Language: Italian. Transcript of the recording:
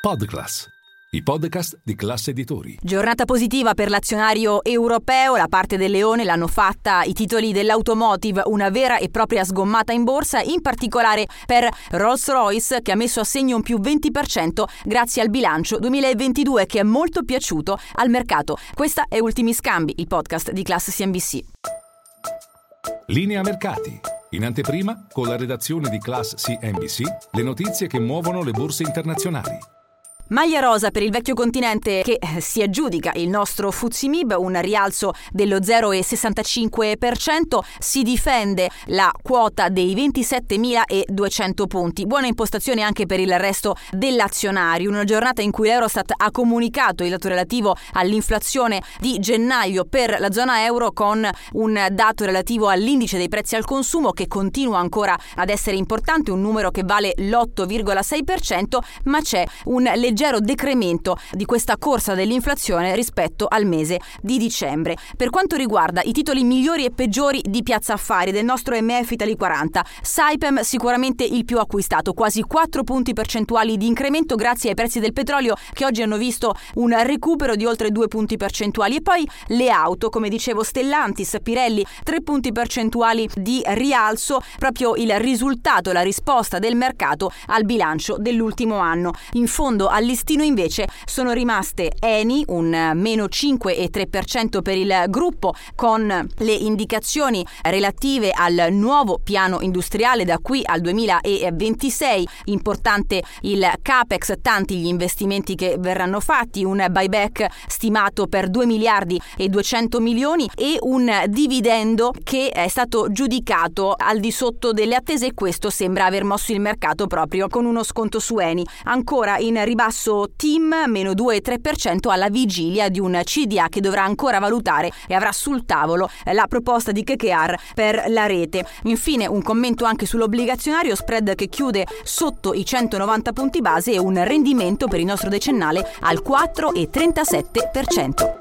Podclass, i podcast di classe editori. Giornata positiva per l'azionario europeo, la parte del leone l'hanno fatta i titoli dell'automotive, una vera e propria sgommata in borsa, in particolare per Rolls-Royce che ha messo a segno un più 20% grazie al bilancio 2022 che è molto piaciuto al mercato. Questa è Ultimi Scambi, il podcast di classe CNBC. Linea mercati. In anteprima, con la redazione di Class CNBC, le notizie che muovono le borse internazionali. Maglia rosa per il vecchio continente che eh, si aggiudica il nostro Fuzimib, un rialzo dello 0,65%, si difende la quota dei 27.200 punti. Buona impostazione anche per il resto dell'azionario, una giornata in cui l'Eurostat ha comunicato il dato relativo all'inflazione di gennaio per la zona euro con un dato relativo all'indice dei prezzi al consumo che continua ancora ad essere importante, un numero che vale l'8,6%, ma c'è un leggero leggero decremento di questa corsa dell'inflazione rispetto al mese di dicembre. Per quanto riguarda i titoli migliori e peggiori di Piazza Affari del nostro MF Italy 40, Saipem sicuramente il più acquistato, quasi 4 punti percentuali di incremento grazie ai prezzi del petrolio che oggi hanno visto un recupero di oltre 2 punti percentuali e poi le auto, come dicevo Stellantis, Pirelli, 3 punti percentuali di rialzo, proprio il risultato, la risposta del mercato al bilancio dell'ultimo anno. In fondo al listino invece sono rimaste Eni, un meno 5,3% per il gruppo, con le indicazioni relative al nuovo piano industriale da qui al 2026. Importante il CAPEX, tanti gli investimenti che verranno fatti, un buyback stimato per 2 miliardi e 200 milioni e un dividendo che è stato giudicato al di sotto delle attese e questo sembra aver mosso il mercato proprio con uno sconto su Eni. Ancora in ribasso basso team meno 2,3% alla vigilia di un CDA che dovrà ancora valutare e avrà sul tavolo la proposta di KKR per la rete. Infine un commento anche sull'obbligazionario spread che chiude sotto i 190 punti base e un rendimento per il nostro decennale al 4,37%.